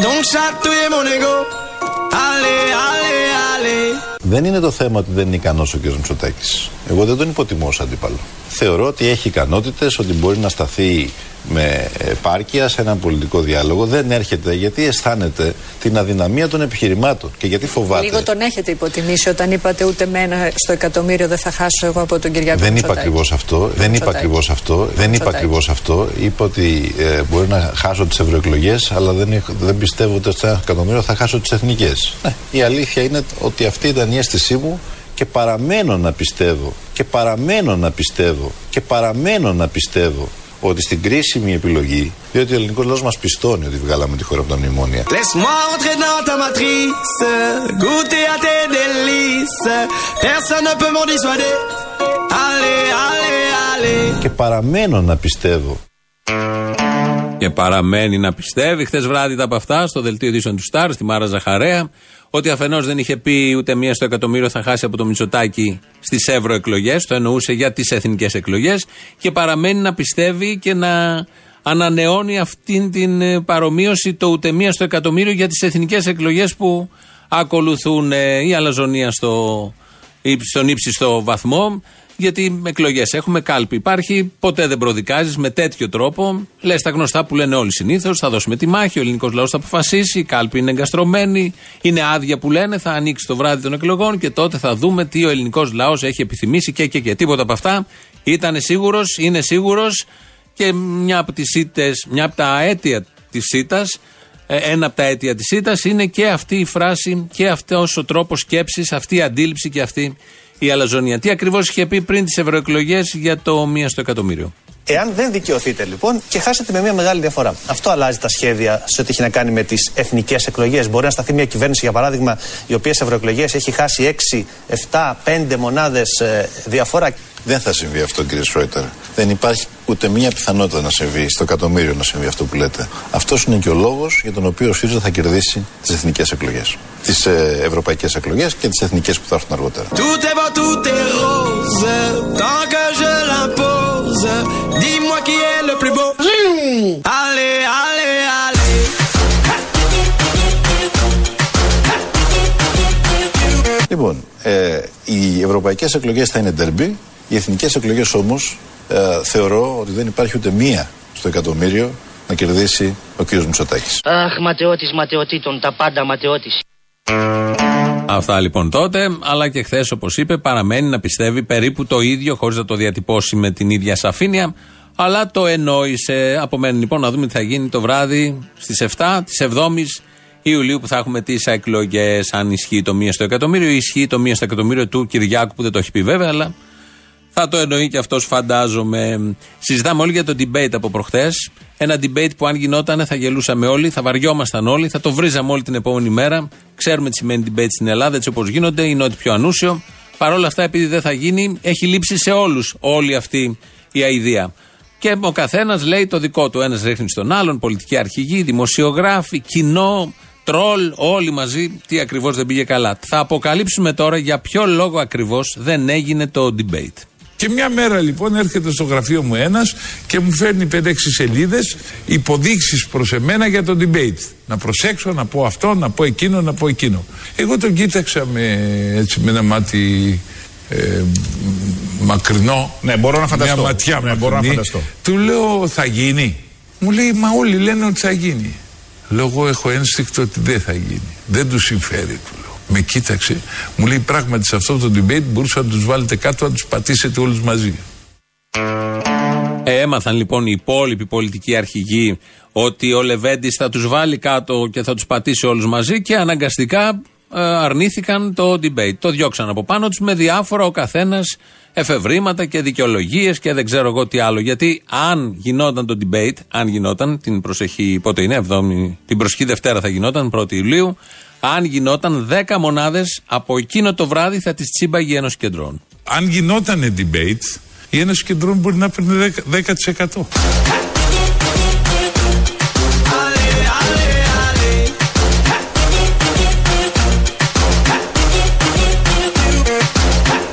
Viens donc chatouiller mon ego. Allez, allez, allez. Δεν είναι το θέμα ότι δεν είναι ικανός ο κ. Μητσοτάκης. Εγώ δεν τον υποτιμώ ως αντίπαλο. Θεωρώ ότι έχει ικανότητες, ότι μπορεί να σταθεί με επάρκεια σε έναν πολιτικό διάλογο. Δεν έρχεται γιατί αισθάνεται την αδυναμία των επιχειρημάτων και γιατί φοβάται. Λίγο τον έχετε υποτιμήσει όταν είπατε ούτε με ένα στο εκατομμύριο δεν θα χάσω εγώ από τον Κυριάκο Δεν είπα ακριβώς αυτό. Δεν είπα ακριβώς αυτό. Δεν είπα ακριβώς αυτό. Είπα ότι ε, μπορεί να χάσω τις ευρωεκλογές, αλλά δεν, δεν πιστεύω ότι στο ένα εκατομμύριο θα χάσω τις εθνικές. Ναι. Η αλήθεια είναι ότι αυτή ήταν η αίσθησή μου και παραμένω να πιστεύω και παραμένω να πιστεύω και παραμένω να πιστεύω ότι στην κρίσιμη επιλογή, διότι ο ελληνικός λαός μας πιστώνει ότι βγάλαμε τη χώρα από τα μνημόνια. Και παραμένω να πιστεύω. Και παραμένει να πιστεύει. Χθες βράδυ τα από αυτά στο δελτίο ειδήσεων του Σταρ, στη Μάρα Ζαχαρέα, ότι αφενός δεν είχε πει ούτε μία στο εκατομμύριο θα χάσει από το Μητσοτάκι στις ευρωεκλογές, το εννοούσε για τις εθνικές εκλογές, και παραμένει να πιστεύει και να ανανεώνει αυτήν την ε, παρομοίωση το ούτε μία στο εκατομμύριο για τις εθνικές εκλογές που ακολουθούν ε, η αλαζονία στο, στον ύψιστο βαθμό. Γιατί εκλογές έχουμε, κάλπη υπάρχει, ποτέ δεν προδικάζεις με τέτοιο τρόπο. Λες τα γνωστά που λένε όλοι συνήθως, θα δώσουμε τη μάχη, ο ελληνικός λαός θα αποφασίσει, η κάλπη είναι εγκαστρωμένη, είναι άδεια που λένε, θα ανοίξει το βράδυ των εκλογών και τότε θα δούμε τι ο ελληνικός λαός έχει επιθυμήσει και, και, και. Τίποτα από αυτά. Ήταν σίγουρος, είναι σίγουρος και μια από, τις ήττες, μια από τα αίτια της ΣΥΤΑ, ε, ένα από τα αίτια της ΣΥΤΑ είναι και αυτή η φράση και αυτός ο τρόπος σκέψης, αυτή η αντίληψη και αυτή η αλαζονία. Τι ακριβώς είχε πει πριν τις ευρωεκλογές για το μία στο εκατομμύριο; Εάν δεν δικαιωθείτε λοιπόν και χάσετε με μια μεγάλη διαφορά. Αυτό αλλάζει τα σχέδια σε ό,τι έχει να κάνει με τις εθνικές εκλογές. Μπορεί να σταθεί μια κυβέρνηση, για παράδειγμα, η οποία σε ευρωεκλογές έχει χάσει 6, 7, 5 μονάδες ε, διαφορά. Δεν θα συμβεί αυτό, κύριε Σρόιτερ. Δεν υπάρχει ούτε μία πιθανότητα να συμβεί, στο εκατομμύριο να συμβεί αυτό που λέτε. Αυτός είναι και ο λόγος για τον οποίο ο ΣΥΡΙΖΑ θα κερδίσει τις εθνικές εκλογές. Τις ε, ευρωπαϊκές εκλογές και τις εθνικές που θα έρθουν αργότερα. Λοιπόν, ε, οι ευρωπαϊκές εκλογές θα είναι ντερμπι. Οι εθνικές εκλογές όμως ε, θεωρώ ότι δεν υπάρχει ούτε μία στο εκατομμύριο να κερδίσει ο κ. Μητσοτάκης. Αχ, ματαιώτης ματαιωτήτων, τα πάντα ματαιώτης. Αυτά λοιπόν τότε, αλλά και χθες, όπως είπε, παραμένει να πιστεύει περίπου το ίδιο, χωρίς να το διατυπώσει με την ίδια σαφήνεια, αλλά το εννοήσε. Απομένει λοιπόν να δούμε τι θα γίνει το βράδυ στις 7 τη 7η Ιουλίου που θα έχουμε τις εκλογές. Αν ισχύει το μίας στο εκατομμύριο ή ισχύει το μίας στο εκατομμύριο του Κυριάκου που δεν το έχει πει βέβαια, αλλά θα το εννοεί και αυτός, φαντάζομαι. Συζητάμε όλοι για το debate από προχθές. Ένα debate που αν γινόταν θα γελούσαμε όλοι, θα βαριόμασταν όλοι, θα το βρίζαμε όλη την επόμενη μέρα. Ξέρουμε τι σημαίνει debate στην Ελλάδα, έτσι όπως γίνονται, είναι ό,τι πιο ανούσιο. Παρ' όλα αυτά, επειδή δεν θα γίνει, έχει λείψει σε όλους όλη αυτή η αηδία. Και ο καθένας λέει το δικό του. Ένας ρίχνει στον άλλον, πολιτική αρχηγοί, δημοσιογράφοι, κοινό, τρόλ, όλοι μαζί, τι ακριβώς δεν πήγε καλά. Θα αποκαλύψουμε τώρα για ποιο λόγο ακριβώς δεν έγινε το debate. Και μια μέρα λοιπόν έρχεται στο γραφείο μου ένας και μου φέρνει 5-6 σελίδες υποδείξεις προς εμένα για το debate. Να προσέξω, να πω αυτό, να πω εκείνο, να πω εκείνο. Εγώ τον κοίταξα με, έτσι, με ένα μάτι ε, μακρινό. Ναι, μπορώ να φανταστώ. Μια ματιά ναι, μπορώ να φανταστώ. Του λέω θα γίνει. Μου λέει μα όλοι λένε ότι θα γίνει. Λέω εγώ έχω ένστικτο ότι δεν θα γίνει. Δεν του συμφέρει του λέω. Με κοίταξε. Μου λέει πράγματι σε αυτό το debate μπορούσατε να τους βάλετε κάτω να τους πατήσετε όλους μαζί. Ε, έμαθαν λοιπόν οι υπόλοιποι πολιτικοί αρχηγοί ότι ο Λεβέντης θα τους βάλει κάτω και θα τους πατήσει όλους μαζί και αναγκαστικά ε, αρνήθηκαν το debate. Το διώξαν από πάνω τους με διάφορα ο καθένας εφευρήματα και δικαιολογίες και δεν ξέρω εγώ τι άλλο. Γιατί αν γινόταν το debate, αν γινόταν την προσεχή, πότε είναι, 7η, την προσεχή Δευτέρα θα γινόταν, 1η Ιουλίου, αν γινόταν 10 μονάδες από εκείνο το βράδυ θα τις τσίμπαγε η Ένωση Κεντρών. Αν γινόταν debate, η Ένωση Κεντρών μπορεί να παίρνει 10%. 10%.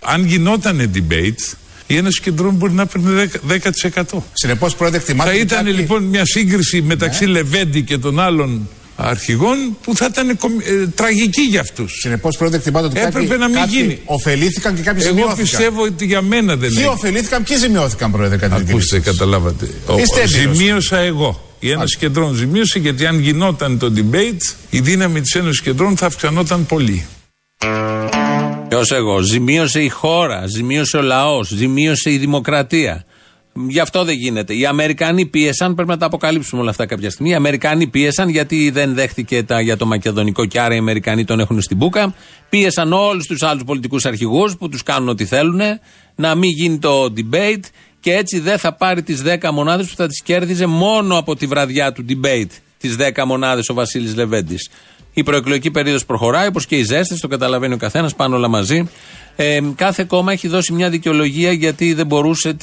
Αν γινόταν debate, η Ένωση Κεντρών μπορεί να παίρνει 10%. 10%. Συνεπώς, πρόεδρε, εκτιμάτε. Θα ότι ήταν κάποιοι- λοιπόν μια σύγκριση μεταξύ Λεβέντη και των άλλων αρχηγών που θα ήταν κομ- ε, τραγική για αυτούς. Συνεπώς, πρόεδρε, εκτιμάτε ότι Έπρεπε κάποιοι, να μην κάποιοι γίνει. ωφελήθηκαν και κάποιοι Εγώ ζημιώθηκαν. πιστεύω ότι για μένα δεν Ποιοι είναι. ωφελήθηκαν, ποιοι ζημιώθηκαν, πρόεδρε, κατά την Ακούστε, κρίση σας. καταλάβατε. Ο, Είστε ο, έμπειρος. ζημίωσα εγώ. Η Ένωση Κεντρών ζημίωσε γιατί αν γινόταν το debate, η δύναμη της Ένωσης Κεντρών θα αυξανόταν πολύ. Ποιο εγώ. Ζημίωσε η χώρα, ζημίωσε ο λαός, ζημίωσε η δημοκρατία. Γι' αυτό δεν γίνεται. Οι Αμερικανοί πίεσαν, πρέπει να τα αποκαλύψουμε όλα αυτά κάποια στιγμή. Οι Αμερικανοί πίεσαν γιατί δεν δέχτηκε τα, για το μακεδονικό και άρα οι Αμερικανοί τον έχουν στην μπουκα. Πίεσαν όλους τους άλλους πολιτικούς αρχηγούς που τους κάνουν ό,τι θέλουν να μην γίνει το debate και έτσι δεν θα πάρει τις 10 μονάδες που θα τις κέρδιζε μόνο από τη βραδιά του debate. Τις 10 μονάδες ο Βασίλης Λεβέντης. Η προεκλογική περίοδος προχωράει, όπως και οι ζέστες, το καταλαβαίνει ο καθένας, πάνε όλα μαζί. Ε, κάθε κόμμα έχει δώσει μια δικαιολογία γιατί δεν μπορούσε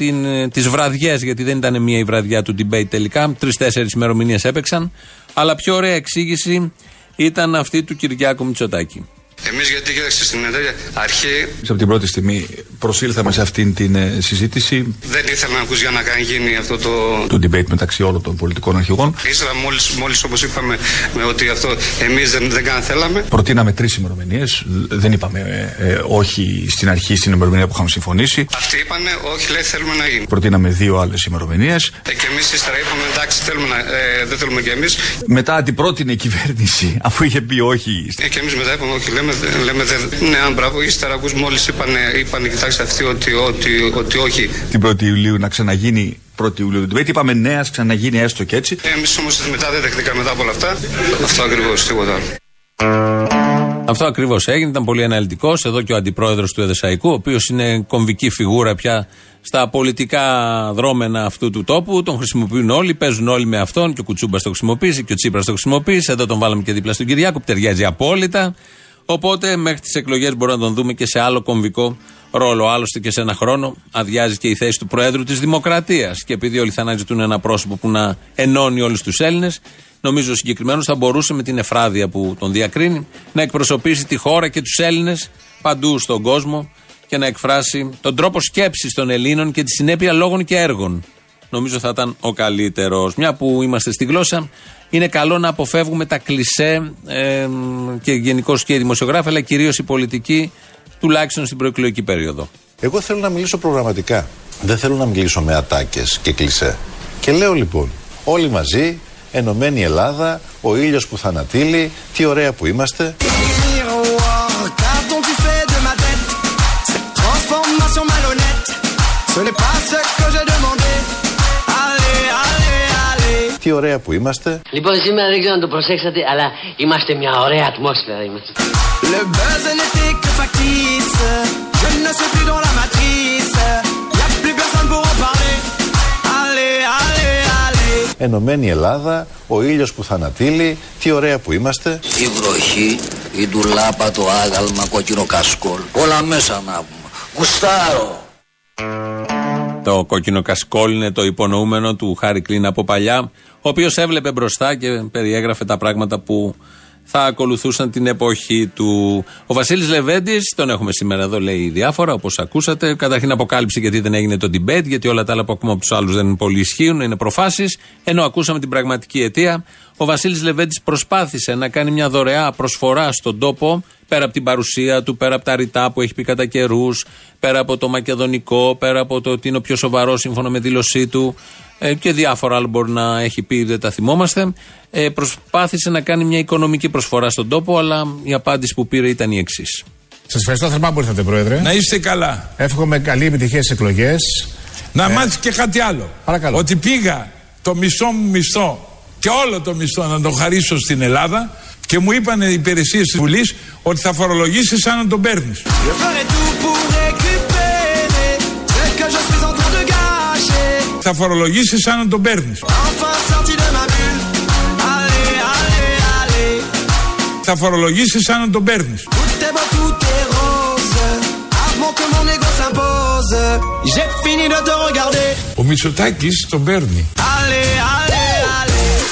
τις βραδιές, γιατί δεν ήταν μία η βραδιά του debate τελικά. Τρει-τέσσερι ημερομηνίες έπαιξαν. Αλλά πιο ωραία εξήγηση ήταν αυτή του Κυριάκου Μητσοτάκη. Εμείς γιατί κοίταξε στην εταιρεία αρχή Από την πρώτη στιγμή προσήλθαμε σε αυτήν την ε, συζήτηση δεν ήθελα να ακούς για να κάνει γίνει αυτό το. του debate μεταξύ όλων των πολιτικών αρχηγών. Ύστερα μόλις, μόλις όπως είπαμε με ότι αυτό εμείς δεν, δεν καν θέλαμε. Προτείναμε τρεις ημερομηνίες. Δεν είπαμε ε, ε, όχι στην αρχή στην ημερομηνία που είχαμε συμφωνήσει. Αυτοί είπανε όχι λέει θέλουμε να γίνει. Προτείναμε δύο άλλες ημερομηνίες. Ε, και εμείς ύστερα είπαμε εντάξει θέλουμε να, ε, δεν θέλουμε και εμείς. Μετά αντιπρότεινε η κυβέρνηση, αφού είχε πει όχι. Ε, και εμείς μετά είπαμε όχι λέμε, δεν- λέμε δεν. Ναι, αν μπράβο, ύστερα ακούς μόλις είπανε, είπανε κοιτάξτε αυτοί ότι, ότι, ότι όχι. Την 1η Ιουλίου να ξαναγίνει 1η Ιουλίου το debate. Είπαμε ναι, ας ξαναγίνει έστω και έτσι. Ε, εμείς όμως μετά δεν δεχτήκαμε μετά από όλα αυτά. Αυτό ακριβώς, τίποτα άλλο. Αυτό ακριβώς έγινε. Ήταν πολύ αναλυτικός. Εδώ και ο αντιπρόεδρος του Εδεσαϊκού, ο οποίος είναι κομβική φιγούρα πια στα πολιτικά δρόμενα αυτού του τόπου. Τον χρησιμοποιούν όλοι, παίζουν όλοι με αυτόν. Και ο Κουτσούμπας το χρησιμοποίησε και ο Τσίπρας το χρησιμοποίησε. Εδώ τον βάλαμε και δίπλα στον Κυριάκο που ταιριάζει απόλυτα. Οπότε μέχρι τις εκλογές μπορούμε να τον δούμε και σε άλλο κομβικό ρόλο. Άλλωστε και σε ένα χρόνο αδειάζει και η θέση του Προέδρου της Δημοκρατίας. Και επειδή όλοι θα αναζητούν ένα πρόσωπο που να ενώνει όλους τους Έλληνες, νομίζω ο συγκεκριμένο θα μπορούσε με την εφράδια που τον διακρίνει να εκπροσωπήσει τη χώρα και τους Έλληνες παντού στον κόσμο και να εκφράσει τον τρόπο σκέψης των Ελλήνων και τη συνέπεια λόγων και έργων. Νομίζω θα ήταν ο καλύτερος. Μια που είμαστε στη γλώσσα, είναι καλό να αποφεύγουμε τα κλισέ ε, και γενικώς και οι δημοσιογράφοι, αλλά κυρίως οι πολιτικοί, τουλάχιστον στην προεκλογική περίοδο. Εγώ θέλω να μιλήσω προγραμματικά. Δεν θέλω να μιλήσω με ατάκες και κλισέ. Και λέω λοιπόν, όλοι μαζί, Ενωμένη Ελλάδα, ο ήλιος που θα ανατείλει, τι ωραία που είμαστε. Miroir, pardon tu fais de ma tête Cette transformation malhonnête Ce n'est pas ce que j'ai demandé Allez, allez, allez Τι ωραία που είμαστε. Λοιπόν, σήμερα δεν ξέρω αν το προσέξατε, αλλά είμαστε μια ωραία ατμόσφαιρα. Είμαστε. Le buzz n'était que factice Je ne suis plus dans la matrice Y'a plus personne pour en parler Allez, allez, allez Ενωμένη Ελλάδα, ο ήλιος που θα ανατείλει, τι ωραία που είμαστε. Η βροχή, η ντουλάπα, το άγαλμα, κόκκινο κασκόλ. Όλα μέσα να πούμε. Γουστάρω. Το κόκκινο κασκόλ είναι το υπονοούμενο του Χάρη Κλίν από παλιά, ο οποίος έβλεπε μπροστά και περιέγραφε τα πράγματα που θα ακολουθούσαν την εποχή του. Ο Βασίλης Λεβέντης, τον έχουμε σήμερα εδώ, λέει διάφορα, όπως ακούσατε. Καταρχήν αποκάλυψε γιατί δεν έγινε το debate, γιατί όλα τα άλλα που ακούμε από τους άλλους δεν πολύ ισχύουν, είναι προφάσεις. Ενώ ακούσαμε την πραγματική αιτία. Ο Βασίλης Λεβέντης προσπάθησε να κάνει μια δωρεά προσφορά στον τόπο, πέρα από την παρουσία του, πέρα από τα ρητά που έχει πει κατά καιρούς, πέρα από το μακεδονικό, πέρα από το ότι είναι ο πιο σοβαρός σύμφωνα με δήλωσή του ε, και διάφορα άλλα μπορεί να έχει πει, δεν τα θυμόμαστε. Ε, προσπάθησε να κάνει μια οικονομική προσφορά στον τόπο, αλλά η απάντηση που πήρε ήταν η εξής. Σας ευχαριστώ θερμά που ήρθατε, Πρόεδρε. Να είστε καλά. Εύχομαι καλή επιτυχία στις εκλογές. Να μάθεις και κάτι άλλο. Παρακαλώ. Ότι πήγα το μισό μου μισθό και όλο το μισθό να το χαρίσω στην Ελλάδα και μου είπαν οι υπηρεσίες της Βουλής ότι θα φορολογήσεις σαν να τον παίρνεις. Θα φορολογήσεις σαν να τον παίρνεις. Enfin sorti de ma bulle Allez, allez, allez Θα φορολογήσεις σαν να τον παίρνεις. Tout est beau, tout est rose Avant que mon ego s'impose J'ai fini de te regarder Ο Μητσοτάκης τον παίρνει. Allez, allez, allez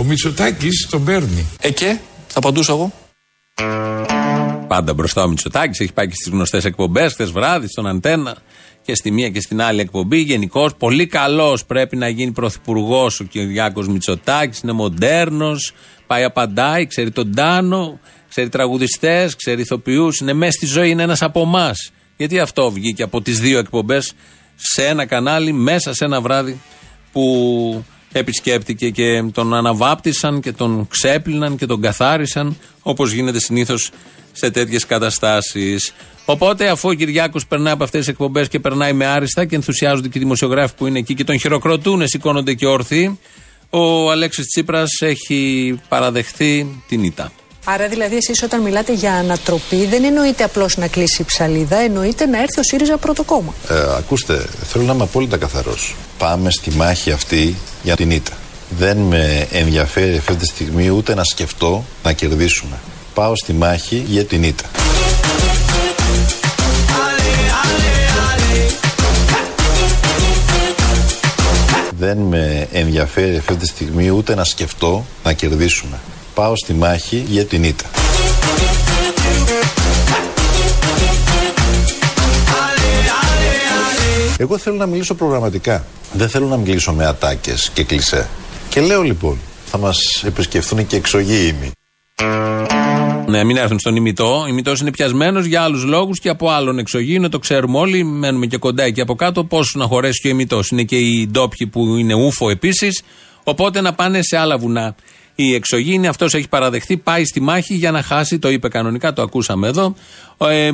Ο Μητσοτάκης τον παίρνει. Ε και, θα απαντούσα εγώ; Πάντα μπροστά ο Μητσοτάκης, έχει πάει και στις γνωστές εκπομπές, χθες βράδυ, στον Αντένα και στη μία και στην άλλη εκπομπή. Γενικώ πολύ καλός πρέπει να γίνει πρωθυπουργός ο Κυριάκος Μητσοτάκης, είναι μοντέρνος, πάει απαντάει, ξέρει τον Τάνο, ξέρει τραγουδιστές, ξέρει ηθοποιούς, είναι μέσα στη ζωή, είναι ένας από εμάς. Γιατί αυτό βγήκε από τις δύο εκπομπές σε ένα κανάλι, μέσα σε ένα βράδυ που επισκέπτηκε και τον αναβάπτισαν και τον ξέπλυναν και τον καθάρισαν όπως γίνεται συνήθως σε τέτοιες καταστάσεις. Οπότε, αφού ο Κυριάκος περνάει από αυτές τις εκπομπές και περνάει με άριστα και ενθουσιάζονται και οι δημοσιογράφοι που είναι εκεί και τον χειροκροτούν, σηκώνονται και όρθιοι, ο Αλέξης Τσίπρας έχει παραδεχθεί την ήττα. Άρα δηλαδή εσείς όταν μιλάτε για ανατροπή δεν εννοείται απλώς να κλείσει η ψαλίδα, εννοείται να έρθει ο ΣΥΡΙΖΑ πρώτο κόμμα. Ε, ακούστε, θέλω να είμαι απόλυτα καθαρός. Πάμε στη μάχη αυτή για την ήττα. Δεν με ενδιαφέρει αυτή τη στιγμή ούτε να σκεφτώ να κερδίσουμε. Πάω στη μάχη για την ήττα. Δεν με ενδιαφέρει αυτή τη στιγμή ούτε να σκεφτώ να κερδίσουμε. Πάω στη μάχη για την ήττα. Εγώ θέλω να μιλήσω προγραμματικά. Δεν θέλω να μιλήσω με ατάκες και κλισέ. Και λέω λοιπόν, θα μας επισκεφθούν και εξωγήινοι. Ναι, μην έρθουν στον ημιτό. Ο ημιτός είναι πιασμένος για άλλους λόγους και από άλλον εξωγήινο. Το ξέρουμε όλοι. Μένουμε και κοντά εκεί από κάτω. Πώς να χωρέσει και ο ημιτός. Είναι και οι ντόπιοι που είναι ούφο επίσης. Οπότε να πάνε σε άλλα βουνά. Η εξωγήινη, αυτός έχει παραδεχτεί, πάει στη μάχη για να χάσει. Το είπε κανονικά, το ακούσαμε εδώ. Ε,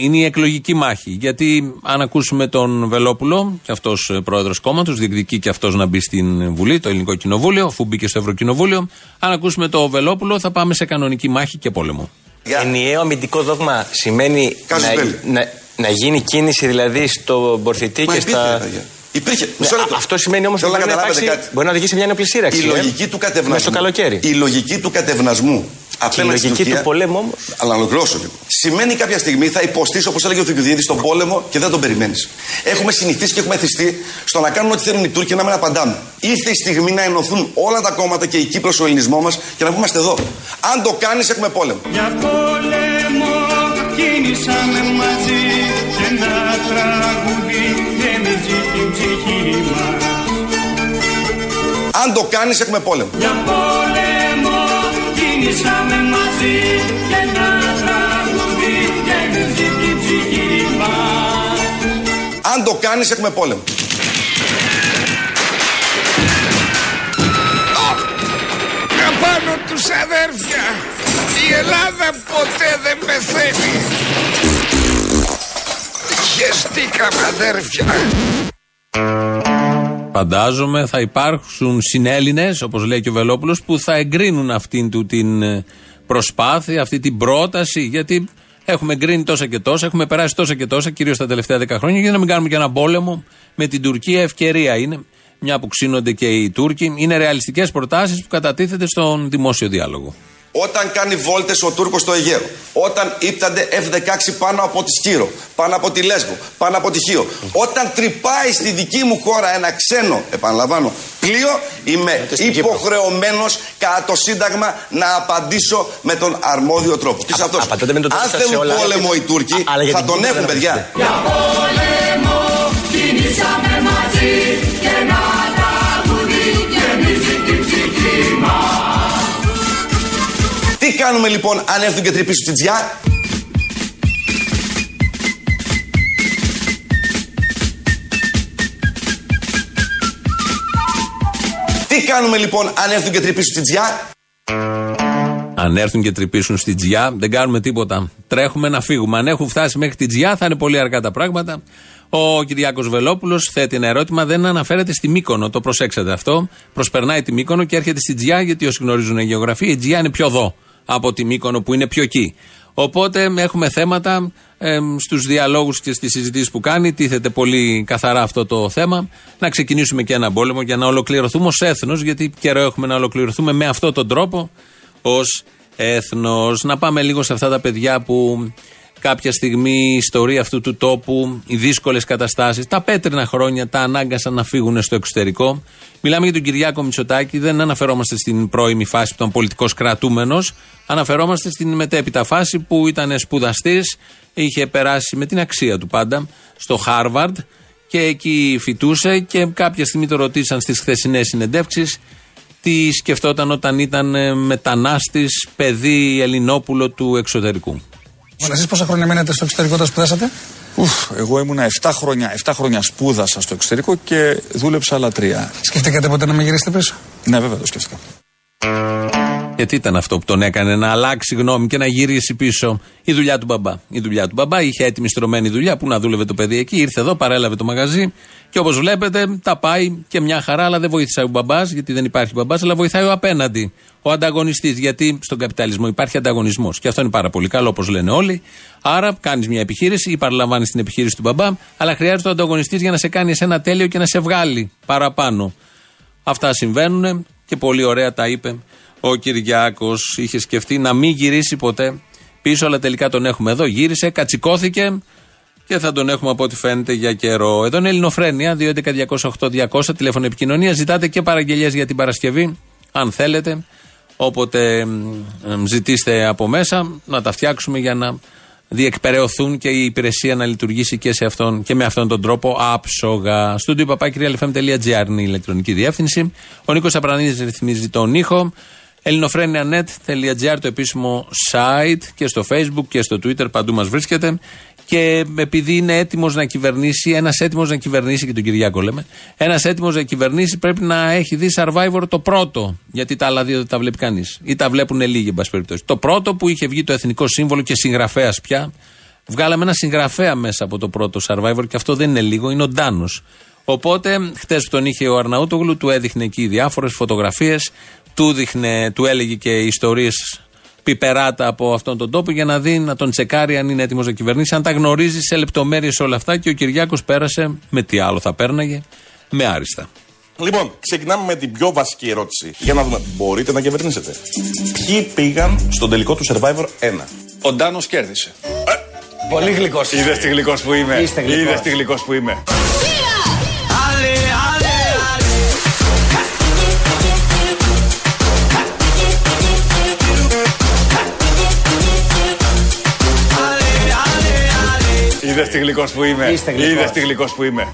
είναι η εκλογική μάχη. Γιατί αν ακούσουμε τον Βελόπουλο, και αυτός πρόεδρος κόμματος, διεκδικεί και αυτός να μπει στην Βουλή, το Ελληνικό Κοινοβούλιο, αφού μπήκε στο Ευρωκοινοβούλιο. Αν ακούσουμε τον Βελόπουλο, θα πάμε σε κανονική μάχη και πόλεμο. Ενιαίο αμυντικό δόγμα σημαίνει να, να, να, γίνει κίνηση δηλαδή στο Μπορθητή και στα. Υπήρχε. Μισό λεπτό. Αυτό σημαίνει όμως ότι μπορεί να, υπάρξει, μπορεί να οδηγήσει μια ενόπλη σύραξη. Η λογική του κατευνασμού. Μέσα στο καλοκαίρι. Η λογική του κατευνασμού. Και η λογική του πολέμου όμως. Αλλά να ολοκληρώσω λίγο. Σημαίνει κάποια στιγμή θα υποστεί, όπως έλεγε ο Θουκυδίδη, στον πόλεμο και δεν τον περιμένεις. Έχουμε συνηθίσει και έχουμε θυστεί στο να κάνουν ό,τι θέλουν οι Τούρκοι και να μην απαντάμε. Ήρθε η στιγμή να ενωθούν όλα τα κόμματα και η Κύπρος ο ελληνισμός μας και να πούμε είμαστε εδώ. Αν το κάνεις, έχουμε πόλεμο. Για πόλεμο κίνησαμε μαζί και ένα τραγούδι γέμιζε την ψυχή μας. Αν το κάνεις έχουμε πόλεμο. Για πόλεμο κίνησαμε μαζί και ένα τραγούδι γέμιζε την ψυχή μας. Αν το κάνεις έχουμε πόλεμο. Απάνω τους αδέρφια Η Ελλάδα ποτέ δεν πεθαίνει Χεστήκαμε αδέρφια Φαντάζομαι θα υπάρξουν συνέλληνες όπως λέει και ο Βελόπουλος που θα εγκρίνουν αυτήν του την ε, προσπάθεια, αυτή την πρόταση γιατί έχουμε εγκρίνει τόσα και τόσα, έχουμε περάσει τόσα και τόσα κυρίως τα τελευταία δέκα χρόνια για να μην κάνουμε και ένα πόλεμο με την Τουρκία ευκαιρία είναι μια που ξύνονται και οι Τούρκοι. Είναι ρεαλιστικές προτάσεις που κατατίθεται στον δημόσιο διάλογο. Όταν κάνει βόλτες ο Τούρκος στο Αιγαίο, όταν ύπτανται F-16 πάνω από τη Σκύρο, πάνω από τη Λέσβο, πάνω από τη Χίο, όταν τρυπάει στη δική μου χώρα ένα ξένο, επαναλαμβάνω, πλοίο, είμαι υποχρεωμένος κατά το Σύνταγμα να απαντήσω με τον αρμόδιο τρόπο. Τι αυτός. Αν θέλουν πόλεμο οι Τούρκοι, θα τον έχουν, παιδιά. Για πόλεμο κινήσαμε μαζί και ένα τραγούδι γεμίζει την ψυχή μας. Τι κάνουμε λοιπόν αν έρθουν και τρυπήσουν την τζιά; Τι κάνουμε λοιπόν αν έρθουν και τρυπήσουν την τζιά; Αν έρθουν και τρυπήσουν στη τζιά, δεν κάνουμε τίποτα. Τρέχουμε να φύγουμε. Αν έχουν φτάσει μέχρι τη τζιά, θα είναι πολύ αργά τα πράγματα. Ο Κυριάκος Βελόπουλος θέτει ένα ερώτημα, δεν αναφέρεται στη Μύκονο. Το προσέξτε αυτό. Προσπερνάει τη Μύκονο και έρχεται στη Τζιά, γιατί όσοι γνωρίζουν η γεωγραφία, η Τζιά είναι πιο εδώ από τη Μύκονο που είναι πιο εκεί. Οπότε έχουμε θέματα ε, στους διαλόγους και στις συζητήσεις που κάνει. Τίθεται πολύ καθαρά αυτό το θέμα. Να ξεκινήσουμε και ένα πόλεμο για να ολοκληρωθούμε ως έθνος, γιατί καιρό έχουμε να ολοκληρωθούμε με αυτόν τον τρόπο ως έθνος. Να πάμε λίγο σε αυτά τα παιδιά που κάποια στιγμή η ιστορία αυτού του τόπου, οι δύσκολες καταστάσεις, τα πέτρινα χρόνια τα ανάγκασαν να φύγουν στο εξωτερικό. Μιλάμε για τον Κυριάκο Μητσοτάκη, δεν αναφερόμαστε στην πρώιμη φάση που ήταν πολιτικός κρατούμενος. Αναφερόμαστε στην μετέπειτα φάση που ήταν σπουδαστής, είχε περάσει με την αξία του πάντα στο Χάρβαρντ και εκεί φοιτούσε και κάποια στιγμή το ρωτήσαν στις χθεσινές συνεντεύξεις τι σκεφτόταν όταν ήταν ε, μετανάστης, παιδί Ελληνόπουλο του εξωτερικού. Αλλά εσεί πόσα χρόνια μένετε στο εξωτερικό όταν σπουδάσατε; Ουφ, εγώ ήμουνα 7 χρόνια, 7 χρόνια σπούδασα στο εξωτερικό και δούλεψα άλλα τρία. Σκεφτήκατε ποτέ να με γυρίσετε πίσω; Ναι, βέβαια το σκέφτηκα. Γιατί ήταν αυτό που τον έκανε να αλλάξει γνώμη και να γυρίσει πίσω η δουλειά του μπαμπά. Η δουλειά του μπαμπά είχε έτοιμη στρωμένη δουλειά που να δούλευε το παιδί εκεί. Ήρθε εδώ, παρέλαβε το μαγαζί και όπως βλέπετε τα πάει και μια χαρά, αλλά δεν βοήθησε ο μπαμπάς, γιατί δεν υπάρχει μπαμπάς, αλλά βοηθάει ο απέναντι. Ο ανταγωνιστής. Γιατί στον καπιταλισμό υπάρχει ανταγωνισμός. Και αυτό είναι πάρα πολύ καλό, όπως λένε όλοι. Άρα κάνεις μια επιχείρηση ή παραλαμβάνεις την επιχείρηση του μπαμπά, αλλά χρειάζεται ο ανταγωνιστής για να σε κάνει ένα τέλειο και να σε βγάλει παραπάνω. Αυτά συμβαίνουν και πολύ ωραία τα είπε ο Κυριάκος. Είχε σκεφτεί να μην γυρίσει ποτέ πίσω, αλλά τελικά τον έχουμε εδώ. Γύρισε, κατσικώθηκε και θα τον έχουμε από ό,τι φαίνεται για καιρό. Εδώ είναι Ελληνοφρένια, 2.11.208.200, τηλέφωνο επικοινωνία. Ζητάτε και παραγγελίες για την Παρασκευή, αν θέλετε. Όποτε μ, ζητήστε από μέσα, να τα φτιάξουμε για να διεκπαιρεωθούν και η υπηρεσία να λειτουργήσει και, σε αυτόν, και με αυτόν τον τρόπο άψογα. Στούντιο παπάκυριαλεφm.gr είναι η ηλεκτρονική διεύθυνση. Ο Νίκος Απρανίδης ρυθμίζει τον ήχο. ελληνοφρένια.net.gr το επίσημο site και στο facebook και στο twitter παντού μας βρίσκεται και επειδή είναι έτοιμος να κυβερνήσει, ένας έτοιμος να κυβερνήσει, και τον Κυριάκο λέμε, ένας έτοιμος να κυβερνήσει πρέπει να έχει δει survivor το πρώτο. Γιατί τα άλλα δύο δεν τα βλέπει κανείς. Ή τα βλέπουν λίγοι, εν πάση περιπτώσει. Το πρώτο που είχε βγει το εθνικό σύμβολο και συγγραφέα πια. Βγάλαμε ένα συγγραφέα μέσα από το πρώτο survivor και αυτό δεν είναι λίγο, είναι ο Ντάνος. Οπότε, χτες που τον είχε ο Αρναούτογλου, του έδειχνε εκεί διάφορες φωτογραφίες, του, δείχνε, του έλεγε και ιστορίες πιπεράτα από αυτόν τον τόπο για να δει, να τον τσεκάρει αν είναι έτοιμος να κυβερνήσει, αν τα γνωρίζει σε λεπτομέρειες όλα αυτά. Και ο Κυριάκος πέρασε με τι άλλο θα πέρναγε, με άριστα. Λοιπόν, ξεκινάμε με την πιο βασική ερώτηση. Για να δούμε, μπορείτε να κυβερνήσετε. Ποιοι πήγαν στον τελικό του Survivor 1. Ο Ντάνος κέρδισε. Πολύ γλυκός. Είδες τι γλυκός που είμαι. Είστε γλυκός. Είδες τι γλυκός που είμαι. Είδες τι γλυκός που είμαι. Είστε γλυκός. Είδες τι γλυκός που είμαι.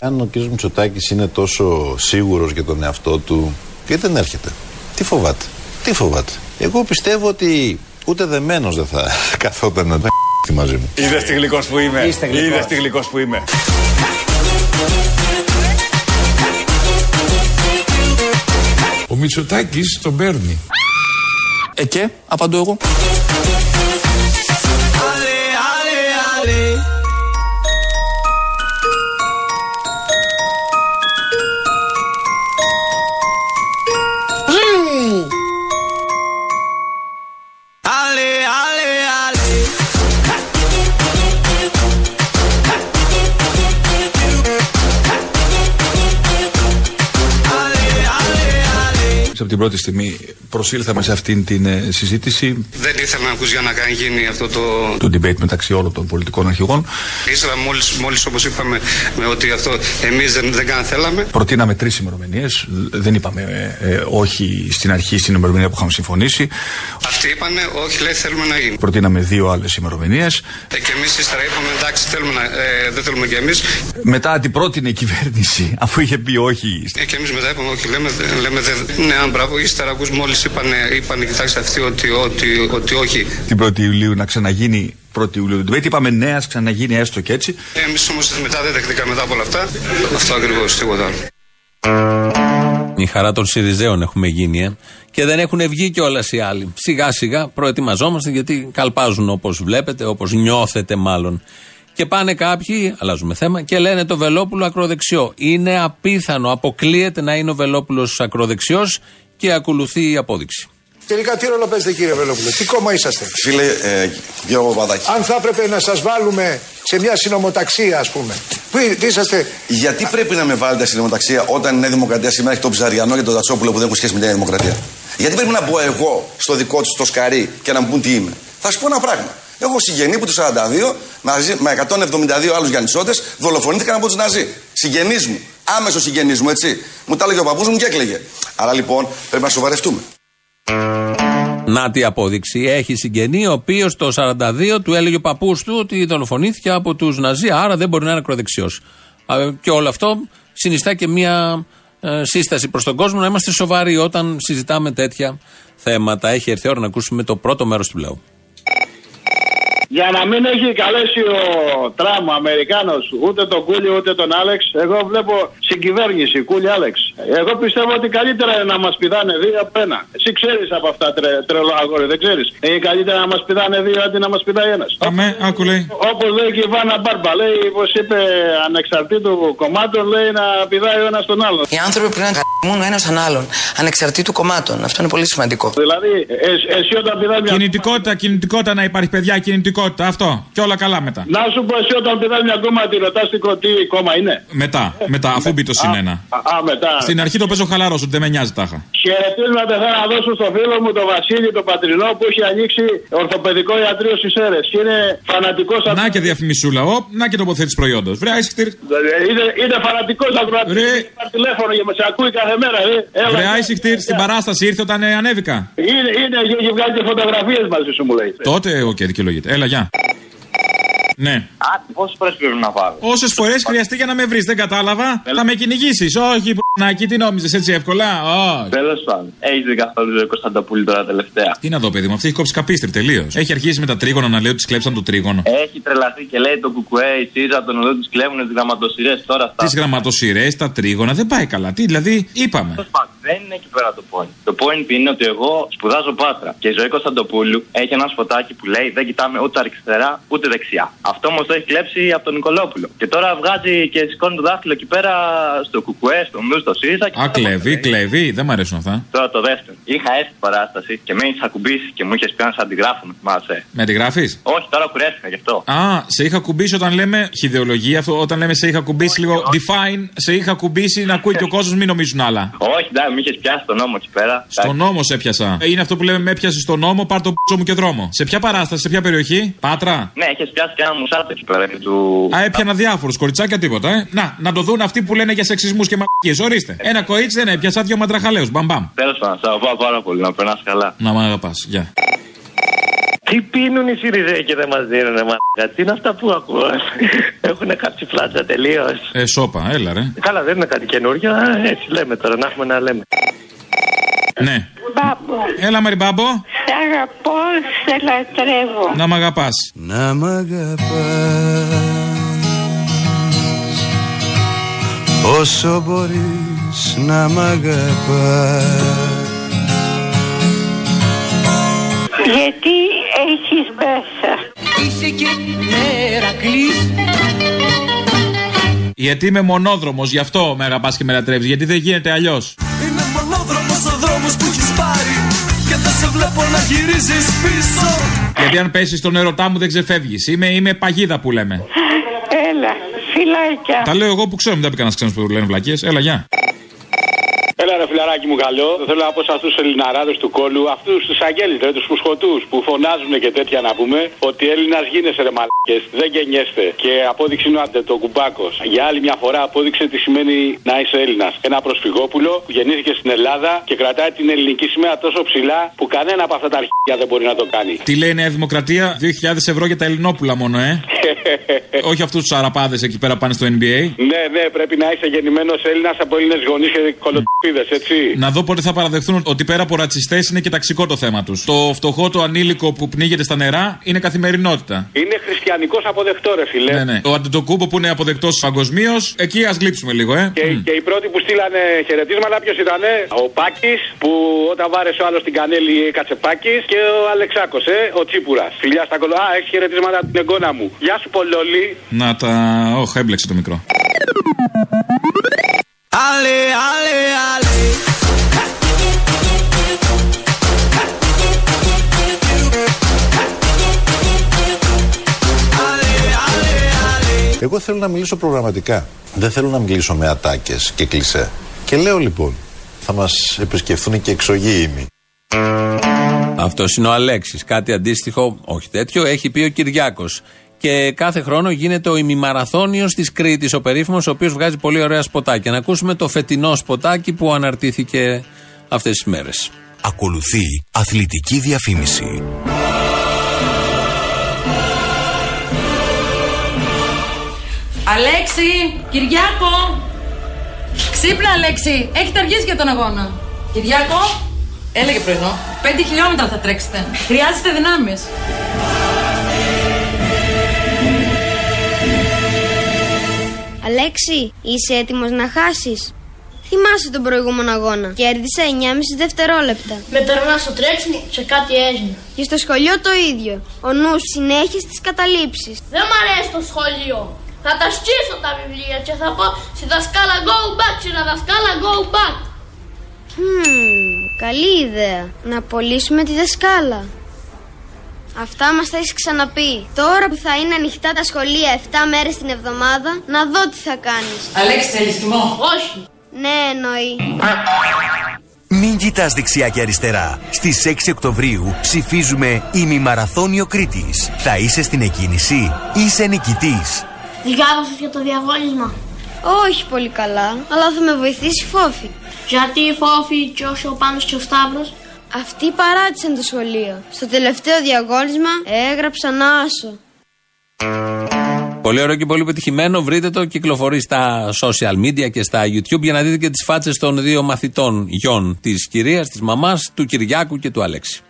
Αν ο κ. Μητσοτάκης είναι τόσο σίγουρος για τον εαυτό του, γιατί δεν έρχεται; Τι φοβάται; Τι φοβάται; Εγώ πιστεύω ότι ούτε δεμένος δεν θα καθόταν να τα μαζί μου. Είδες τι γλυκός που είμαι. Είστε γλυκός. Είδες τι γλυκός που είμαι. Ο Μητσοτάκης τον παίρνει. Ε και, απαντώ εγώ. Από την πρώτη στιγμή προσήλθαμε σε αυτήν την ε, συζήτηση Δεν ήθελα να ακούς για να κάνει γίνει αυτό το... του debate μεταξύ όλων των πολιτικών αρχηγών. Ύστερα μόλις, μόλις όπως είπαμε με ότι αυτό εμείς δεν, δεν καν θέλαμε. Προτείναμε τρεις ημερομηνίες. Δεν είπαμε ε, ε, όχι στην αρχή στην ημερομηνία που είχαμε συμφωνήσει. Αυτοί είπανε όχι λέει θέλουμε να γίνει. Προτείναμε δύο άλλες ημερομηνίες. Ε, και εμείς ύστερα είπαμε εντάξει θέλουμε να, ε, δεν θέλουμε κι εμείς. Μετά την πρότεινε η κυβέρνηση, αφού είχε πει όχι. Ε, και εμείς μετά είπαμε όχι λέμε, δεν- λέμε δεν, ναι αν μπράβο. Ύστερα ακούς μόλις είπανε, είπανε κοιτάξτε αυτοί ότι, ότι, ότι όχι. Την 1η Ιουλίου να ξαναγίνει 1η Ιουλίου το debate. Είπαμε ναι, α ξαναγίνει έστω και έτσι. Ε, εμείς όμως μετά δεν δεχτήκαμε μετά από όλα αυτά. Αυτό ακριβώς, τίποτα άλλο. Η χαρά των Σιριζέων έχουμε γίνει, ε. Και δεν έχουν βγει κιόλας οι άλλοι. Σιγά σιγά προετοιμαζόμαστε γιατί καλπάζουν όπως βλέπετε, όπως νιώθετε μάλλον. Και πάνε κάποιοι, αλλάζουμε θέμα, και λένε το Βελόπουλο ακροδεξιό. Είναι απίθανο, αποκλείεται να είναι ο Βελόπουλος ακροδεξιός και ακολουθεί η απόδειξη. Τελικά τι ρόλο παίζετε κύριε Βελόπουλο, τι κόμμα είσαστε; Φίλε ε, Γιώργο Παπαδάκη, Αν θα έπρεπε να σας βάλουμε σε μια συνομοταξία ας πούμε Πού τι είσαστε; Γιατί πρέπει να με βάλετε στην δημοκρατία όταν η Νέα Δημοκρατία σήμερα έχει τον Ψαριανό και τον Τατσόπουλο που δεν έχουν σχέση με την Νέα Δημοκρατία; Γιατί πρέπει να μπω εγώ στο δικό τους το σκαρί και να μου πούν τι είμαι; Θα σου πω ένα πράγμα. Έχω συγγενή που του 42 μαζί με 172 άλλους Γιαννησότε δολοφονήθηκαν από τους Ναζί. Συγγενείς μου. Άμεσος συγγενή μου, έτσι. Μου τα έλεγε ο παππούς μου και έκλαιγε. Άρα λοιπόν πρέπει να σοβαρευτούμε. Να τη απόδειξη. Έχει συγγενή, ο οποίος το 42 του έλεγε ο παππούς του ότι δολοφονήθηκε από τους Ναζί, άρα δεν μπορεί να είναι ακροδεξιός. Και όλο αυτό συνιστά και μια ε, σύσταση προς τον κόσμο να είμαστε σοβαροί όταν συζητάμε τέτοια θέματα. Έχει έρθει η ώρα να ακούσουμε το πρώτο μέρος του λαού. Για να μην έχει καλέσει ο Τραμ, ο Αμερικάνος, ούτε τον Κούλι ούτε τον Άλεξ, εγώ βλέπω συγκυβέρνηση, Κούλι Άλεξ. Εγώ πιστεύω ότι καλύτερα είναι να μας πηδάνε δύο από ένα. Εσύ ξέρεις από αυτά τρε, τρελό αγόρι, δεν ξέρεις. Είναι καλύτερα να μας πηδάνε δύο αντί να μας πηδάει ένας. Αμέ, άκου λέει. Όπως λέει και η Βάνα Μπάρμπα, λέει, όπως είπε, ανεξαρτήτου κομμάτων, λέει να πηδάει ο ένας τον άλλον. Οι άνθρωποι πρέπει να χαμούν ο ένας τον άλλον, ανεξαρτήτου κομμάτων. Αυτό είναι πολύ σημαντικό. Δηλαδή, ε, εσύ όταν πηδάει μια. Κινητικότητα, κινητικότητα να υπάρχει, παιδιά, κινητικότητα. Αυτό. Και όλα καλά μετά. Να σου πω εσύ όταν πηδάει μια κόμμα, τη ρωτάς τι κόμμα είναι. Μετά, μετά, αφού μπει το συνένα. Α, μετά. Στην αρχή το παίζω χαλαρός, ότι δεν με νοιάζει τάχα. Χαιρετίσματα θέλω να δώσω στο φίλο μου τον Βασίλη, τον Πατρινό, που έχει ανοίξει ορθοπαιδικό ιατρείο στις αίρε. Και είναι φανατικός Να και διαφημισούλα, ο, να και τοποθέτηση προϊόντος. Βρε, Άι σιχτίρ. Είναι, είναι φανατικός ακροατή. Ρε. Πάρει τηλέφωνο και μας ακούει κάθε μέρα. Ρε. Έλα, Βρε, άι σιχτίρ, στην παράσταση ήρθε όταν ε, ανέβηκα. Είναι, είναι, έχει βγάλει και φωτογραφίες μαζί σου, μου λέει. Τότε, οκ, δικαιολογείται. Έλα, γεια. Ναι. Α, πόσες φορές πρέπει να πάρω. Όσες φορές χρειαστεί για να με βρεις, δεν κατάλαβα. Θα με κυνηγήσεις. Όχι, που τι νόμιζες έτσι εύκολα; Όχι. Τέλος πάντων. Έχεις δει καθόλου το Κωνσταντοπούλη τώρα τελευταία. Τι να δω, παιδί μου, αυτή έχει κόψει καπίστρι τελείως. Έχει αρχίσει με τα τρίγωνα να λέει ότι κλέψαν το τρίγωνο. Έχει τρελαθεί και λέει το ΚΚΕ, η ΣΥΡΙΖΑ, τον οδό του κλέβουν τις γραμματοσυρές τώρα αυτά. Τις γραμματοσυρές, τα τρίγωνα, δεν πάει καλά. Τι δηλαδή, είπαμε. Δεν είναι εκεί πέρα το point. Το point είναι ότι εγώ σπουδάζω πάτρα και η ζωή Κωνσταντοπούλου έχει ένα σποτάκι που λέει Δεν κοιτάμε ούτε αριστερά ούτε δεξιά. Αυτό όμως το έχει κλέψει από τον Νικολόπουλο. Και τώρα βγάζει και σηκώνει το δάχτυλο εκεί πέρα στο κουκουέ, στο μνού, στο ΣΥΡΙΖΑ. Α, κλέβει, κλέβει, δεν μ' αρέσουν αυτά. Τώρα το δεύτερο. Είχα έρθει παράσταση και με είχε ακουμπήσει και μου είχες πει να σε αντιγράφω. Θυμάσαι. Με αντιγράφεις; Όχι, τώρα κουρέστηκα γι' αυτό. Α, σε είχα κουμπίσει όταν λέμε χιδεολογία, αυτό όταν λέμε σε είχα κουμπίσει λίγο define, σε είχα κουμπίσει να ακούει και ο κόσμος, μην νομίζουν άλλα. Όχι, εντάξει, με είχες πιάσει στον νόμο εκεί πέρα. Στον νόμο σε έπιασα. Είναι αυτό που λέμε με έπιασες στον νόμο, πάρ το π μου και δρόμο. Σε ποια παράσταση, σε ποια περιοχή, Πάτρα; Ναι, έχει πιάσει και ένα μουσάτο εκεί πέρα. και Του... Α, έπιανα διάφορους, κοριτσάκια τίποτα, ε. Να, να το δουν αυτοί που λένε για σεξισμούς και μαγικίε. Ορίστε. Ένα κορίτσι δεν έπιασα δύο μαντραχαλαίους. Μπαμπαμ. Τέλος πάντων, σα αγαπάω πάρα πολύ, να περνάς καλά. Να μ' αγαπάς. Γεια. Τι πίνουν οι Σιριζέοι και δεν μας δίνουν, μαλάκα; Τι είναι αυτά που ακούω. Έχουν κάψει φλάτσα τελείως. Ε, σόπα, έλα ρε. Καλά, δεν είναι κάτι καινούριο. α, Έτσι λέμε τώρα, να έχουμε να λέμε. Ναι. Μπάμπο. Έλα, Μαριμπάμπο. Σε αγαπώ, σε λατρεύω. Να μ' αγαπάς. Να μ' αγαπάς Όσο μπορείς να μ' αγαπάς Γιατί έχεις μέσα; Είσαι και Μερακλής Γιατί είμαι μονόδρομος, γι' αυτό με αγαπάς και με λατρεύεις. Γιατί δεν γίνεται αλλιώς. Βλέπω να γυρίζεις πίσω Γιατί αν πέσεις στον ερωτά μου δεν ξεφεύγεις. Είμαι, είμαι παγίδα που λέμε. Έλα, φυλάκια. Τα λέω εγώ που ξέρω, μην τα πει κανένας ξένος που λένε βλακίες. Έλα, γεια. Έλα ρε φιλαράκι μου καλό. Θέλω να πω σε αυτούς τους Ελληναράδες του κόλου, αυτούς τους αγγέλους, τους φουσχωτού που φωνάζουν και τέτοια να πούμε, ότι Έλληνας γίνεσαι ρε μαλακέ. Δεν γεννιέστε. Και απόδειξη είναι άντε το κουμπάκος. Για άλλη μια φορά απόδειξε τι σημαίνει να είσαι Έλληνας. Ένα προσφυγόπουλο που γεννήθηκε στην Ελλάδα και κρατάει την ελληνική σημαία τόσο ψηλά που κανένα από αυτά τα αρχίδια δεν μπορεί να το κάνει. Τι λέει η Νέα Δημοκρατία, 2.000 ευρώ για τα Ελληνόπουλα μόνο, ε; Όχι αυτούς τους αραπάδες εκεί πέρα πάνε στο NBA. Ναι, ναι, πρέπει να είσαι γεννημένος Έλληνας από Έλληνες γονείς και κολοτίδε, έτσι. Να δω πότε θα παραδεχθούν ότι πέρα από ρατσιστές είναι και ταξικό το θέμα τους. Το φτωχό, το ανήλικο που πνίγεται στα νερά είναι καθημερινότητα. Είναι χριστιανικός αποδεκτό, ρε φιλέ. Ναι, ναι. Ο Αντιτοκούμπο που είναι αποδεκτός παγκοσμίως, εκεί ας γλύψουμε λίγο, ε. Και, και οι πρώτοι που στείλανε χαιρετίσματα, ποιος ήταν, ο Πάκης, που όταν βάρεσε ο άλλος την κανέλη έκατσε Πάκης, και ο Αλεξάκος, ε, ο Τσίπουρας. Φιλιά στα κολό. Α, έχει χαιρετίσματα από την εγγόνα μου. Γεια σου, Πολόλη. Να τα. Όχ, έμπλεξε το μικρό. Ale, ale, ale. Ale, ale, ale. Εγώ θέλω να μιλήσω προγραμματικά. Δεν θέλω να μιλήσω με ατάκες και κλισέ. Και λέω λοιπόν, θα μας επισκεφθούν και εξωγήινοι. Αυτός είναι ο Αλέξης. Κάτι αντίστοιχο, όχι τέτοιο, έχει πει ο Κυριάκος. Και κάθε χρόνο γίνεται ο ημιμαραθώνιος της Κρήτης, ο περίφημος, ο οποίος βγάζει πολύ ωραία σποτάκια. Να ακούσουμε το φετινό σποτάκι που αναρτήθηκε αυτές τις μέρες. Ακολουθεί αθλητική διαφήμιση. Αλέξη! Κυριάκο! Ξύπνα, Αλέξη! Έχετε αργήσει για τον αγώνα. Κυριάκο! Έλεγε πρωινό. Πέντε χιλιόμετρα θα τρέξετε. Χρειάζεστε δυνάμεις. Αλέξη, είσαι έτοιμος να χάσεις; Θυμάσαι τον προηγούμενο αγώνα. Κέρδισα 9,5 δευτερόλεπτα. Με περνά στο τρέξιμο σε κάτι έγινε. Και στο σχολείο το ίδιο. Ο νους συνέχισε τις καταλήψεις. Δεν μ' αρέσει το σχολείο. Θα τα σκίσω τα βιβλία και θα πω στη δασκάλα go back, στη δασκάλα go back. Χμ, καλή ιδέα. Να απολύσουμε τη δασκάλα. Αυτά μας τα έχεις ξαναπεί. Τώρα που θα είναι ανοιχτά τα σχολεία 7 μέρες την εβδομάδα, να δω τι θα κάνεις. Αλέξη, θέλεις θυμό; Όχι. Ναι, εννοεί. Μην κοιτάς δεξιά και αριστερά. Στις 6 Οκτωβρίου ψηφίζουμε ημιμαραθώνιο Κρήτης. Θα είσαι στην εκκίνηση. Είσαι νικητής. Διάβασες για το διαγώνισμα. Όχι πολύ καλά, αλλά θα με βοηθήσει η Φόφη. Γιατί η Φόφη και όσο ο Πάνος και ο Σταύρος. Αυτοί παράτησαν το σχολείο. Στο τελευταίο διαγώνισμα έγραψαν άσο. Πολύ ωραίο και πολύ πετυχημένο. Βρείτε το, κυκλοφορεί στα social media και στα YouTube για να δείτε και τις φάτσες των δύο μαθητών γιών της κυρίας, της μαμάς, του Κυριάκου και του Αλέξη.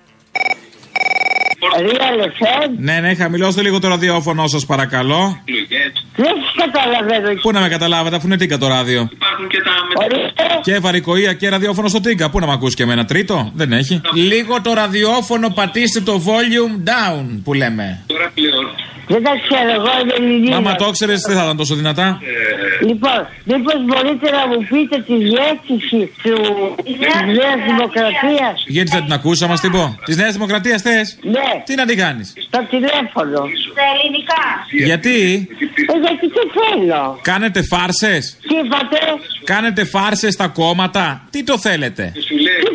Ναι, ναι, χαμηλώστε λίγο το ραδιόφωνο σας παρακαλώ. Δεν σας καταλαβαίνω. Πού να με καταλάβετε, αφού είναι τίγκα το ράδιο. Υπάρχουν και τα Και βαρικοεία και ραδιόφωνο στο τίγκα. Πού να με ακούσει και εμένα, τρίτο, δεν έχει. Λίγο το ραδιόφωνο, πατήστε το volume down που λέμε. Τώρα πλέον. Δεν τα ξέρω εγώ, δεν είναι Άμα το ξέρεις, δεν θα ήταν τόσο δυνατά. Λοιπόν, μήπως μπορείτε να μου πείτε τη διεύθυνση του της Νέας Δημοκρατίας; Γιατί δεν την ακούσα, μα την πω. Της Νέας Δημοκρατίας θες; Ναι. Τι να την κάνεις; Στο τηλέφωνο. Στα ελληνικά. Γιατί; Ε, γιατί τι θέλω. Κάνετε φάρσες; Τι είπατε. Κάνετε φάρσες στα κόμματα; Τι το θέλετε; Τι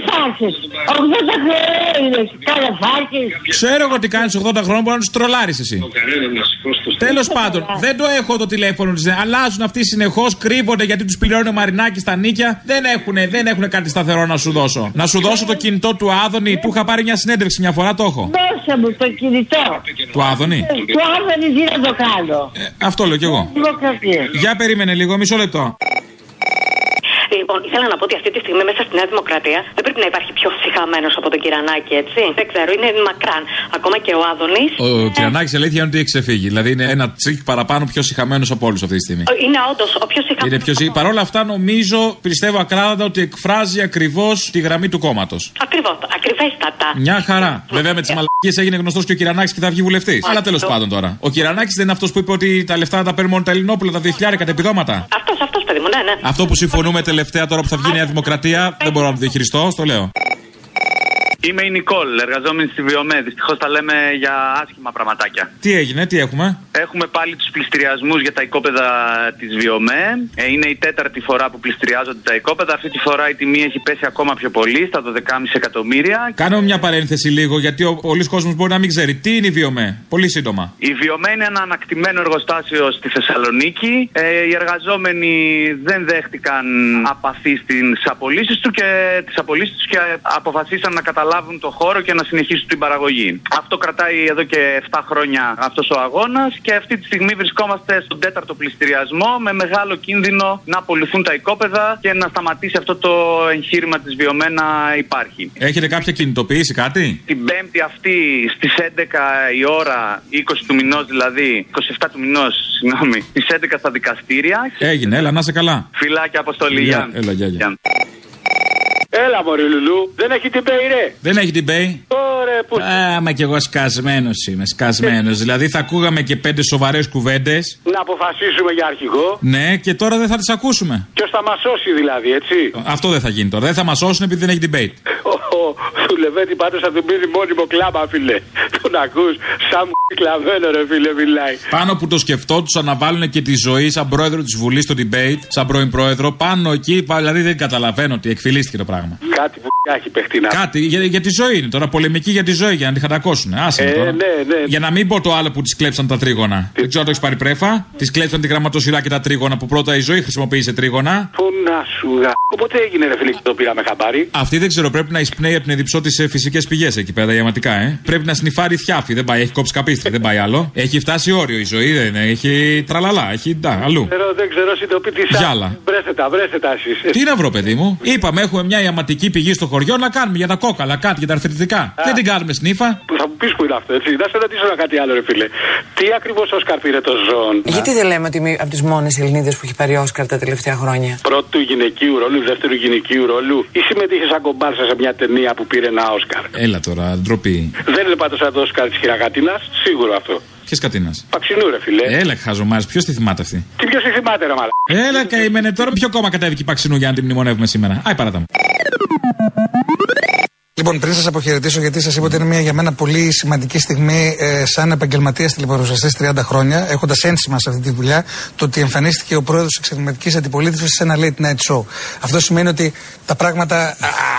φάσει. 80 χρόνια είναι. Κάνε φάσει. Ξέρω εγώ τι κάνεις 80 χρόνια, μπορεί να τους τρολάρεις εσύ. Τέλος πάντων, δεν το έχω το τηλέφωνο της. Αλλάζουν αυτοί συνεχώς, κρύβονται γιατί τους πληρώνει ο Μαρινάκης στα νίκια. Δεν έχουν, δεν έχουν κάτι σταθερό να σου δώσω. Να σου δώσω το κινητό του Άδωνη. Του είχα πάρει μια συνέντευξη μια φορά, το έχω. Δώσε μου το κινητό. Του Άδωνη; Του Άδωνη τι να το κάνω; Αυτό λέω κι εγώ. Δημοκρατία. Για περίμενε λίγο, μισό λεπτό. Λοιπόν, ήθελα να πω ότι αυτή τη στιγμή μέσα στη Νέα Δημοκρατία δεν πρέπει να υπάρχει πιο ψυχαμένος από τον Κυρανάκη, έτσι. Δεν ξέρω, είναι μακράν. Ακόμα και ο Άδωνης. Ο Κυρανάκης αλήθεια είναι ότι έχει ξεφύγει. Δηλαδή είναι ένα τσικ παραπάνω πιο συχαμένο από όλους αυτή τη στιγμή. Είναι όντως ο πιο συχαμένο. Είναι πιο συχ- Παρ' όλα αυτά νομίζω, πιστεύω ακράδαντα ότι εκφράζει ακριβώς τη γραμμή του κόμματος. Ακριβώς, ακριβέστατα. Μια χαρά. Βέβαια με τις μαλακίες έγινε γνωστός και ο Κυρανάκης και θα βγει βουλευτής. Αλλά τέλος πάντων τώρα. Ο Κυρανάκης δεν είναι αυτός που είπε ότι τα λεφτά θα τα παίρνουν μόνο τα Ελληνόπουλα, τα 2.000 κατ' επιδόματα. Αυτός, αυτός, παιδί μου, ναι, ναι. Αυτό που συμφωνούμε τελευταία τώρα που θα βγει η Νέα Δημοκρατία δεν μπορώ να το διαχειριστώ, στο λέω. Είμαι η Νικόλ, εργαζόμενη στη Βιομέ. Δυστυχώς τα λέμε για άσχημα πραγματάκια. Τι έγινε, τι έχουμε; Έχουμε πάλι τους πληστηριασμούς για τα οικόπεδα της Βιομέ. Ε, είναι η τέταρτη φορά που πληστηριάζονται τα οικόπεδα. Αυτή τη φορά η τιμή έχει πέσει ακόμα πιο πολύ, στα 12,5 εκατομμύρια. Κάνουμε μια παρένθεση λίγο, γιατί ο πολλή κόσμος μπορεί να μην ξέρει. Τι είναι η Βιομέ, πολύ σύντομα. Η Βιομέ είναι ένα ανακτημένο εργοστάσιο στη Θεσσαλονίκη. Ε, οι εργαζόμενοι δεν δέχτηκαν απαθή στι απολύσεις του και τις απολύσεις τους και αποφασίσαν να καταλάβουν το χώρο και να συνεχίσουν την παραγωγή. Αυτό κρατάει εδώ και 7 χρόνια αυτός ο αγώνας και αυτή τη στιγμή βρισκόμαστε στον τέταρτο πληστηριασμό με μεγάλο κίνδυνο να απολυθούν τα οικόπεδα και να σταματήσει αυτό το εγχείρημα της Βιομέ να υπάρχει. Έχετε κάποια κινητοποίηση, κάτι; Την Πέμπτη αυτή στις 11 η ώρα, 20 του μηνός δηλαδή, 27 του μηνός, συγγνώμη, στις 11 στα δικαστήρια. Έγινε, έλα, να σε καλά. Φυλάκια αποστολή. Γεια, Γιάννη. έλα, γεια, γεια. Γιάννη. Έλα, Μωρή Λουλού, δεν έχει την ρε. Δεν έχει την Pay. Ωραία, που. Α, μα κι εγώ σκασμένος είμαι, σκασμένος. δηλαδή θα ακούγαμε και πέντε σοβαρές κουβέντες. Να αποφασίσουμε για αρχηγό. Ναι, και τώρα δεν θα τις ακούσουμε. Ποιος θα μας σώσει δηλαδή, έτσι; Αυτό δεν θα γίνει τώρα. Δεν θα μας σώσουν επειδή δεν έχει debate. Ο Σουλεβέτη πάντω θα τον πήρε μόνιμο κλάμα, φίλε. Τον ακούς, σαν μου κλαμμένο, ρε φίλε, μιλάει. Πάνω που το σκεφτόντουσαν να βάλουν και τη ζωή σαν πρόεδρο της Βουλής στο debate, σαν πρώην πρόεδρο, πάνω εκεί, δηλαδή δεν καταλαβαίνω ότι εκφυλίστηκε το πράγμα. Κάτι που έχει παιχτεί να. Κάτι για, για τη ζωή είναι τώρα, πολεμική για τη ζωή, για να τη χατακώσουν. Άσε με Ε, τώρα. ναι, ναι. Για να μην πω το άλλο που τη κλέψαν τα τρίγωνα. Δεν ξέρω αν το έχεις πάρει πρέφα. Τη κλέψαν τη γραμματοσυρά και τα τρίγωνα που πρώτα η ζωή χρησιμοποίησε τρίγωνα. Πού να σου γα. Οπότε έγινε, ρε φίλε, και το πήραμε χαμπάρι. Αυτή δεν ξέρω, πρέπει να εισπνέει από την εδιψό τη σε φυσικές πηγές εκεί πέρα, διαματικά, ε. Πρέπει να σνιφάρει θιάφι, δεν πάει, έχει κόψει καπίστρι, δεν πάει άλλο. Έχει φτάσει όριο η ζωή, δεν είναι, έχει τραλαλά, έχει ντά, αλλού. Ξέρω, δεν ξέρω, συντοπίτη Γιάλα. Βρέστε τα, βρέστε τα εσείς. Τι να βρω, παιδί μου; Είπαμε, έχουμε μια ιαματική πηγή στο χωριό να κάνουμε για τα κόκαλα, κάτι για τα αρθρητικά. Δεν την κάνουμε σνίφα. Θα μου πεις που είναι αυτό, έτσι. Να σε ρωτήσω ένα κάτι άλλο, ρε φίλε. Τι ακριβώς Όσκαρ πήρε το ζώον. Γιατί δεν λέμε ότι είμαι από τις μόνες Ελληνίδες που έχει πάρει Όσκαρ τα τελευταία χρόνια; Πρώτου γυναικείου ρόλου, δεύτερου γυναικείου ρόλου, ή συμμετείχες σαν κομπάρσα σε μια ταινία; Που πήρε ένα Όσκαρ. Έλα τώρα, ντροπή. Δεν είναι πάντως σαν το Όσκαρ της χειραγατίνα, σίγουρο αυτό. Ποιο κατίνας; Παξινού, ρε φίλε. Έλα, χαζομάρι, ποιος τη θυμάται αυτή; Τι ποιος τη θυμάται, ρε μαλά. Έλα, καημένε τώρα, ποιο κόμμα κατέβηκε η Παξινού για να την μνημονεύουμε σήμερα. Άι, παράτα μου. Λοιπόν, πριν σας αποχαιρετήσω, γιατί σας είπα ότι είναι μια για μένα πολύ σημαντική στιγμή ε, σαν επαγγελματίας τηλεπαρουσιαστής 30 χρόνια, έχοντας ένσημα σε αυτή τη δουλειά, το ότι εμφανίστηκε ο πρόεδρος της εξαιρετικής αντιπολίτευσης σε ένα late night show. Αυτό σημαίνει ότι τα πράγματα α, α,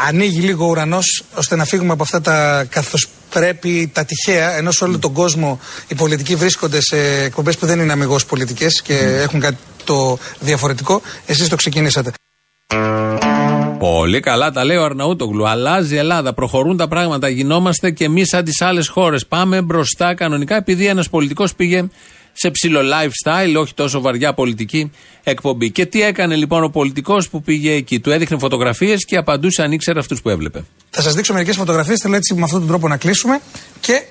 ανοίγει λίγο ο ουρανός ώστε να φύγουμε από αυτά τα καθώς πρέπει, τα τυχαία, ενώ σε όλο τον κόσμο οι πολιτικοί βρίσκονται σε εκπομπές που δεν είναι αμυγός πολιτικές και έχουν κάτι το διαφορετικό. Εσείς το ξεκινήσατε. Πολύ καλά τα λέει ο Αρναούτογλου. Αλλάζει η Ελλάδα, προχωρούν τα πράγματα. Γινόμαστε και εμείς σαν τις άλλες χώρες. Πάμε μπροστά κανονικά επειδή ένας πολιτικός πήγε σε ψηλό lifestyle, όχι τόσο βαριά πολιτική εκπομπή. Και τι έκανε λοιπόν ο πολιτικός που πήγε εκεί. Του έδειχνε φωτογραφίες και απαντούσε αν ήξερε αυτούς που έβλεπε. Θα σας δείξω μερικές φωτογραφίες. Θέλω έτσι με αυτόν τον τρόπο να κλείσουμε και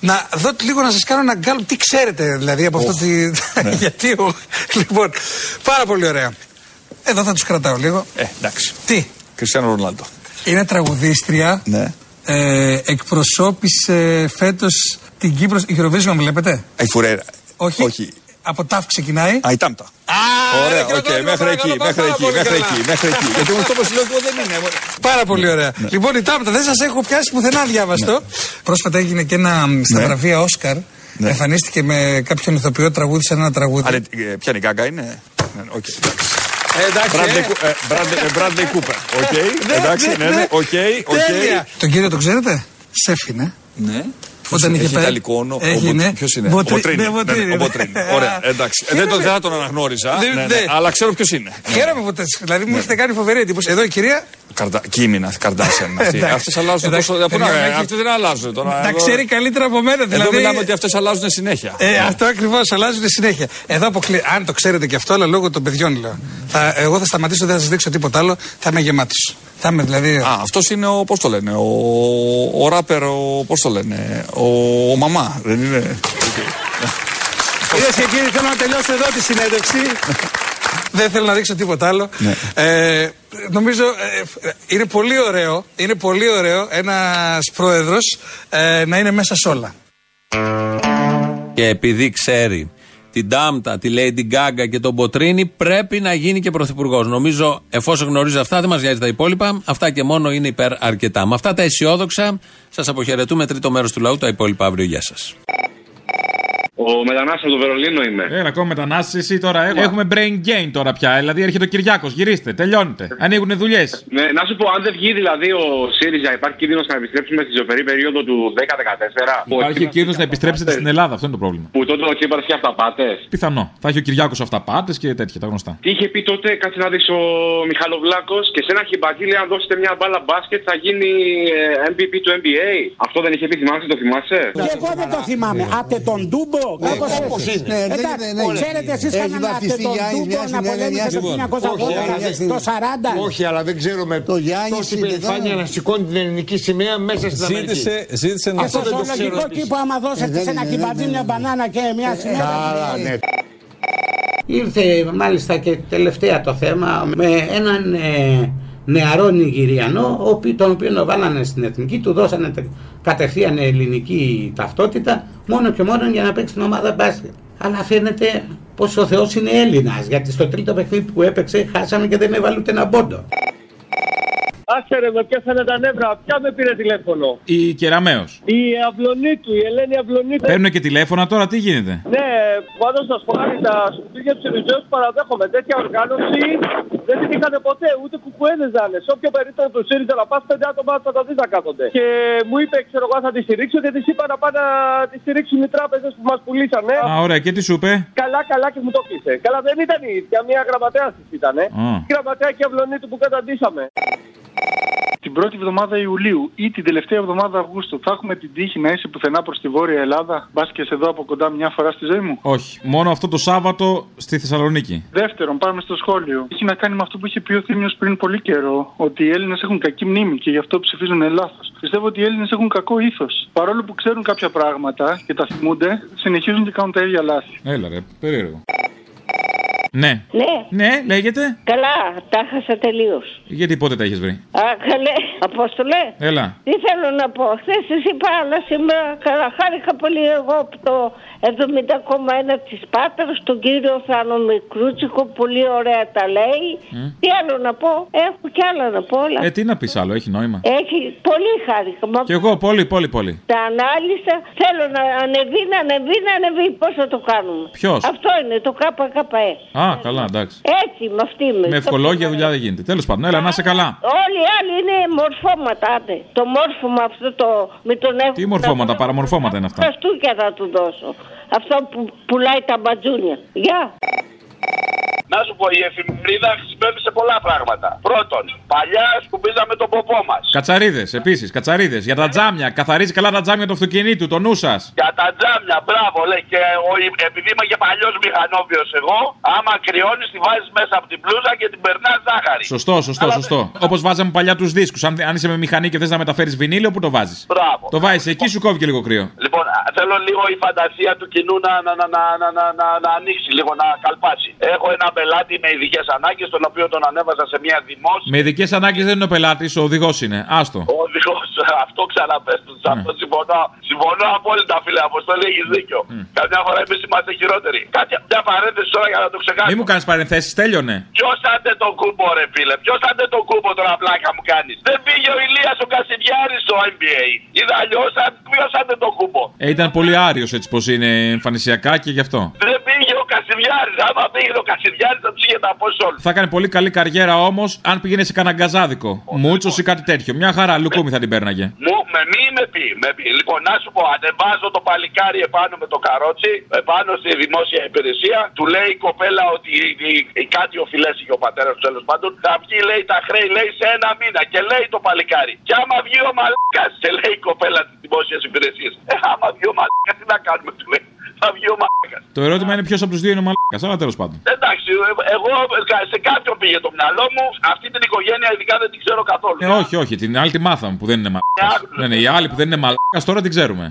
να δω λίγο να σας κάνω ένα γκάλο. Τι ξέρετε δηλαδή από αυτό. Τη... Γιατί. ο- Λοιπόν, πάρα πολύ ωραία. Εδώ θα τους κρατάω λίγο. Ε, εντάξει. Τι; Κριστιανό Ρονάλντο. Είναι τραγουδίστρια. Ναι. Ε, εκπροσώπησε φέτος την Κύπρο. Η Eurovision βλέπετε; Η Φουρέρα. Όχι. Όχι. Από τάφ ξεκινάει. Α, η Τάμπτα. Ωραία, οκ, μέχρι εκεί, μέχρι εκεί, μέχρι εκεί, μέχρι εκεί. Γιατί μου το βασιλικό δεν είναι. Πάρα πολύ ωραία. Ναι. Λοιπόν, η Τάμπτα δεν σας έχω πιάσει πουθενά διάβαστο. Πρόσφατα έγινε και ένα μ, στα Ναι. βραβεία Όσκαρ. Εμφανίστηκε με κάποιον ηθοποιό τραγούδισε ένα τραγούδι. Αλλά ε, ποια είναι η γκάγκα είναι; Ναι, οκ. εντάξει, Bradley ε. Coo- ε, Bradley- ε, Bradley Cooper. Οκ, Ναι, εντάξει, ναι, ναι, ναι, ναι. οκ, οκ. Τέλεια. Τον κύριο τον ξέρετε; Σέφινε. Ναι. Όταν είχε έχει πάει- ιταλικό όνομα; Έχει, ναι. Ποιος είναι, Βοτρι- ο Μποτρίνη. ναι, Βοτρίνη, Ναι, ναι, ο ναι. Μποτρίνη. Ωραία, εντάξει. Ε, Δεν τον- δεν θα τον αναγνώριζα. Δεν- ναι, ναι, ναι. Αλλά ξέρω ποιος είναι. Χαίρομαι που τα- Δηλαδή μου έχετε κάνει φοβερή εντύπωση. Εδώ η κυρία. Καρδα... Κείμενα, Καρδάσιαν. Εντάξει. Αυτές αλλάζουν Εντάξει, τόσο. Πού να- παιδιά, έχει- Αυτές δεν αλλάζουν τώρα. Τα Εδώ- ξέρει καλύτερα από μένα. Εδώ Δηλαδή. μιλάμε ότι αυτές αλλάζουν συνέχεια. Ε, αυτό ακριβώς, αλλάζουν συνέχεια. Εδώ αποκλει... Αν το ξέρετε και αυτό, αλλά λόγω των παιδιών λέω. Θα, εγώ θα σταματήσω, δεν θα σας δείξω τίποτα άλλο. Θα είμαι γεμάτη. Θα είμαι δηλαδή. Α, αυτός είναι ο. Πώς το λένε, ο, ο ράπερ, ο. Πώς το λένε, ο, ο μαμά. Δεν είναι. Κυρίες και κύριοι, θέλω να τελειώσω εδώ τη συνέντευξη. Δεν θέλω να δείξω τίποτα άλλο. Ναι. Ε, νομίζω ε, είναι πολύ ωραίο, είναι πολύ ωραίο ένας πρόεδρος ε, να είναι μέσα σε όλα. Και επειδή ξέρει την Τάμπτα, τη Lady Gaga και τον Μποτρίνη, πρέπει να γίνει και πρωθυπουργός. Νομίζω, εφόσον γνωρίζει αυτά, δεν μας νοιάζει τα υπόλοιπα. Αυτά και μόνο είναι υπέρ αρκετά. Με αυτά τα αισιόδοξα, σας αποχαιρετούμε. Τρίτο μέρος του λαού, τα υπόλοιπα αύριο. Γεια σας. Ο μετανάστη από το Βερολίνο είμαι. Έλα, ακόμα μετανάστη εσύ τώρα. Έχουμε, έχουμε brain gain τώρα πια. Δηλαδή έρχεται ο Κυριάκος. Γυρίστε, τελειώνετε. Ανοίγουν δουλειές. Ναι, να σου πω, αν δεν βγει δηλαδή ο ΣΥΡΙΖΑ, υπάρχει κίνδυνος να επιστρέψουμε στη ζωφερή περίοδο του 10-14. που Υπάρχει κίνδυνος να επιστρέψετε στην Ελλάδα. Αυτό είναι το πρόβλημα. Που τότε ο Τσίπρας είχε αυταπάτες. Πιθανό. Θα έχει ο Κυριάκος αυταπάτες και τέτοια τα γνωστά. Τι είχε πει τότε, κάτσε να δεις ο Μιχαλοβλάκος και σε ένα χιμπατζή λέει: Αν δώσετε μια μπάλα μπάσκετ θα γίνει ε, MVP του NBA. Αυτό δεν είχε πει, θυμάσαι, το θυμάσαι; Και εγώ δεν το θυμάμαι. Άτε τον Ντούμπο, κάπως όπως έτσι. είναι. Ναι, ναι, Εντάξει, ναι, ναι. Ξέρετε εσείς Έχει κανέναν άτε βαφτιστεί τον Γιάννης Ντούμπο μια να στιγμή, πολέμησε το μια 1980, στιγμή. το 40. Όχι, αλλά δεν ξέρουμε το Γιάννη τόση περηφάνεια να σηκώνει την ελληνική σημαία μέσα στην Αμερική. Ζήτησε, ζήτησε να Αυτό δεν στο το ξέρω λογικό επίσης. κήπο άμα δώσετε σε ένα κυμπατζή μια μπανάνα και μια σημαία. Καλά, ναι. Ήρθε μάλιστα και τελευταία το θέμα με έναν ε, νεαρό Νιγηριανό, ο οποίος- τον οποίο βάλανε στην εθνική, του δώσανε τε- κατευθείαν ελληνική ταυτότητα, μόνο και μόνο για να παίξει την ομάδα μπάσκετ. Αλλά φαίνεται πως ο Θεός είναι Έλληνας, γιατί στο τρίτο παιχνίδι που έπαιξε χάσαμε και δεν έβαλε ούτε ένα πόντο. Άσε ρε, με πιάσανε τα νεύρα. Ποια με πήρε τηλέφωνο; Η Κεραμαίο. Η Αυλονίτου, η Ελένη Αυλονίτου. Παίρνουν και τηλέφωνα τώρα, τι γίνεται; Ναι, πάντως σα πω κάτι, τα σκουπίδια τους Σιριζέου παραδέχομαι. Τέτοια οργάνωση δεν την είχαν ποτέ, ούτε κουκουέδε να είναι. Σε όποιο περίπτωση τους ΣΥΡΙΖΑ να πας πέντε άτομα θα τα δεις να κάθονται. Και μου είπε, ξέρω εγώ, θα τη στηρίξω και της είπα να πάνε να τη στηρίξουν οι τράπεζες που μας πουλήσανε. Α, ωραία, και τι σου είπε; Καλά, καλά και μου το κλείσε. Καλά, δεν ήταν η ίδια, μια γραμματέα της ήταν. Α. Γραμματέα και αυλονίτου που καταντήσαμε. Την πρώτη εβδομάδα Ιουλίου ή την τελευταία εβδομάδα Αυγούστου θα έχουμε την τύχη να είσαι πουθενά προς τη Βόρεια Ελλάδα. Μπας και σε δω από κοντά μια φορά στη ζωή μου. Όχι, μόνο αυτό το Σάββατο στη Θεσσαλονίκη. Δεύτερον, πάμε στο σχόλιο. Έχει να κάνει με αυτό που είχε πει ο Θήμιος πριν πολύ καιρό, ότι οι Έλληνες έχουν κακή μνήμη και γι' αυτό ψηφίζουν λάθος. Πιστεύω ότι οι Έλληνες έχουν κακό ήθος. Παρόλο που ξέρουν κάποια πράγματα και τα θυμούνται, συνεχίζουν και κάνουν τα ίδια λάθη. Έλα ρε, περίεργο. Ναι. Ναι. Ναι, λέγεται. Καλά, τα χάσα τελείως. Γιατί πότε τα έχεις βρει; Α, καλέ, Απόστολε. Έλα. Τι θέλω να πω. Χθες σα είπα, αλλά σήμερα καλά. Χάρηκα πολύ εγώ από το 70,1 της Πάτρας, τον κύριο Θάνο Μικρούτσικο. Πολύ ωραία τα λέει. Τι άλλο να πω. Έχω κι άλλα να πω. Αλλά... Ε, τι να πεις άλλο, έχει νόημα. Έχει πολύ χάρηκα. Μα Κι εγώ, πολύ, πολύ, πολύ. τα ανάλυσα. Θέλω να ανεβεί, να ανεβεί, να ανεβεί. Πώς θα το κάνουμε. Ποιος; Αυτό είναι το ΚΚΕ. Α, καλά, εντάξει. Έτσι, με αυτή με. Με ευκολόγια δουλειά δεν γίνεται. Τέλος πάντων, έλα, να είσαι καλά. Όλοι οι άλλοι είναι μορφώματα. Άντε. Το μόρφωμα αυτό το. Με τον έχω. Τι μορφώματα, παραμορφώματα είναι αυτά; Τα στούκια θα του δώσω. Αυτό που πουλάει τα μπατζούνια. Γεια. Να σου πω, η εφημερίδα χρησιμεύει σε πολλά πράγματα. Πρώτον, παλιά σκουπίζαμε τον ποπό μας. Κατσαρίδες, επίσης, κατσαρίδες. Για τα τζάμια. Καθαρίζει καλά τα τζάμια του αυτοκινήτου, το νου σας. Για τα τζάμια, μπράβο, λέει. Και ο, επειδή είμαι και παλιός μηχανόβιος εγώ, άμα κρυώνεις, τη βάζεις μέσα από την πλούζα και την περνάς ζάχαρη. Σωστό, σωστό, σωστό. Όπως βάζαμε παλιά τους δίσκους. Αν, αν είσαι με μηχανή και θες να μεταφέρεις βινίλιο, πού το βάζεις; Μπράβο. Το βάζεις εκεί, σου κόβει και λίγο κρύο. Λοιπόν, α, θέλω λίγο η φαντασία του κοινού να, να, να, να, να, να, να, να ανοίξει, λίγο να καλπάσει. Έχω ένα πελάτη με ειδικές ανάγκες, τον οποίο τον ανέβαζα σε μια δημόσια. Με ειδικές ανάγκες δεν είναι ο πελάτης, ο οδηγός είναι. Άστο. Ο οδηγός, αυτό ξαναπέστε. Σε αυτό συμφωνώ. Συμφωνώ απόλυτα, φίλε Αποστόλη, έχεις δίκιο. Καμιά φορά εμείς είμαστε χειρότεροι. Κάτι, μια παρένθεση τώρα για να το ξεκάσω. Μη μου κάνεις παρενθέσεις, τέλειωνε. Ποιος άντε τον κούμπο, ρε φίλε; Ποιος άντε τον κούμπο τώρα, πλάκα μου κάνεις; Δεν πήγε ο Ηλίας ο Κασιδιάρης στο NBA. Είδα αλλιώς, ποιος άντε τον κούμπο; Ε, ήταν πολύ άριος έτσι πως είναι εμφανισιακά και γι' αυτό. Δεν πήγε ο Κασιδιάρης. Άμα πήγε ο Κασιδιάρης θα του είχε τα πω όλους. Θα έκανε πολύ καλή καριέρα όμως αν πήγαινε σε κανένα γκαζάδικο. Μούτσος ή κάτι τέτοιο. Μια χαρά, λουκούμι θα την πέρναγε. Μου, με μη με πει, με πει. Λοιπόν, να σου πω, ανεβάζω το παλικάρι επάνω με το καρότσι, επάνω στη δημόσια υπηρεσία. Του λέει η κοπέλα ότι η- η- η- κάτι οφειλές είχε ο πατέρας του τέλος πάντων. Θα βγει, λέει, τα χρέη, λέει, σε ένα μήνα. Και λέει το παλικάρι. Και άμα βγει ο μαλάκας, σε λέει η κοπέλα της δημόσιας υπηρεσίας. Ε, άμα βγει ο μαλάκας, τι να κάνουμε, του λέει. Θα βγει ο μαλάκας. Το ερώτημα είναι ποιος από τους δύο είναι ο μαλάκας, αλλά τέλος πάντων. Εντάξει, ε, εγώ ε, σε κάποιον πήγε το μυαλό μου. Αυτή την οικογένεια ειδικά δεν την ξέρω καθόλου. Ε, όχι, όχι, την άλλη τη μάθαμε που δεν είναι μαλάκας. Ναι, ναι, οι άλλοι που δεν είναι μαλάκας τώρα την ξέρουμε.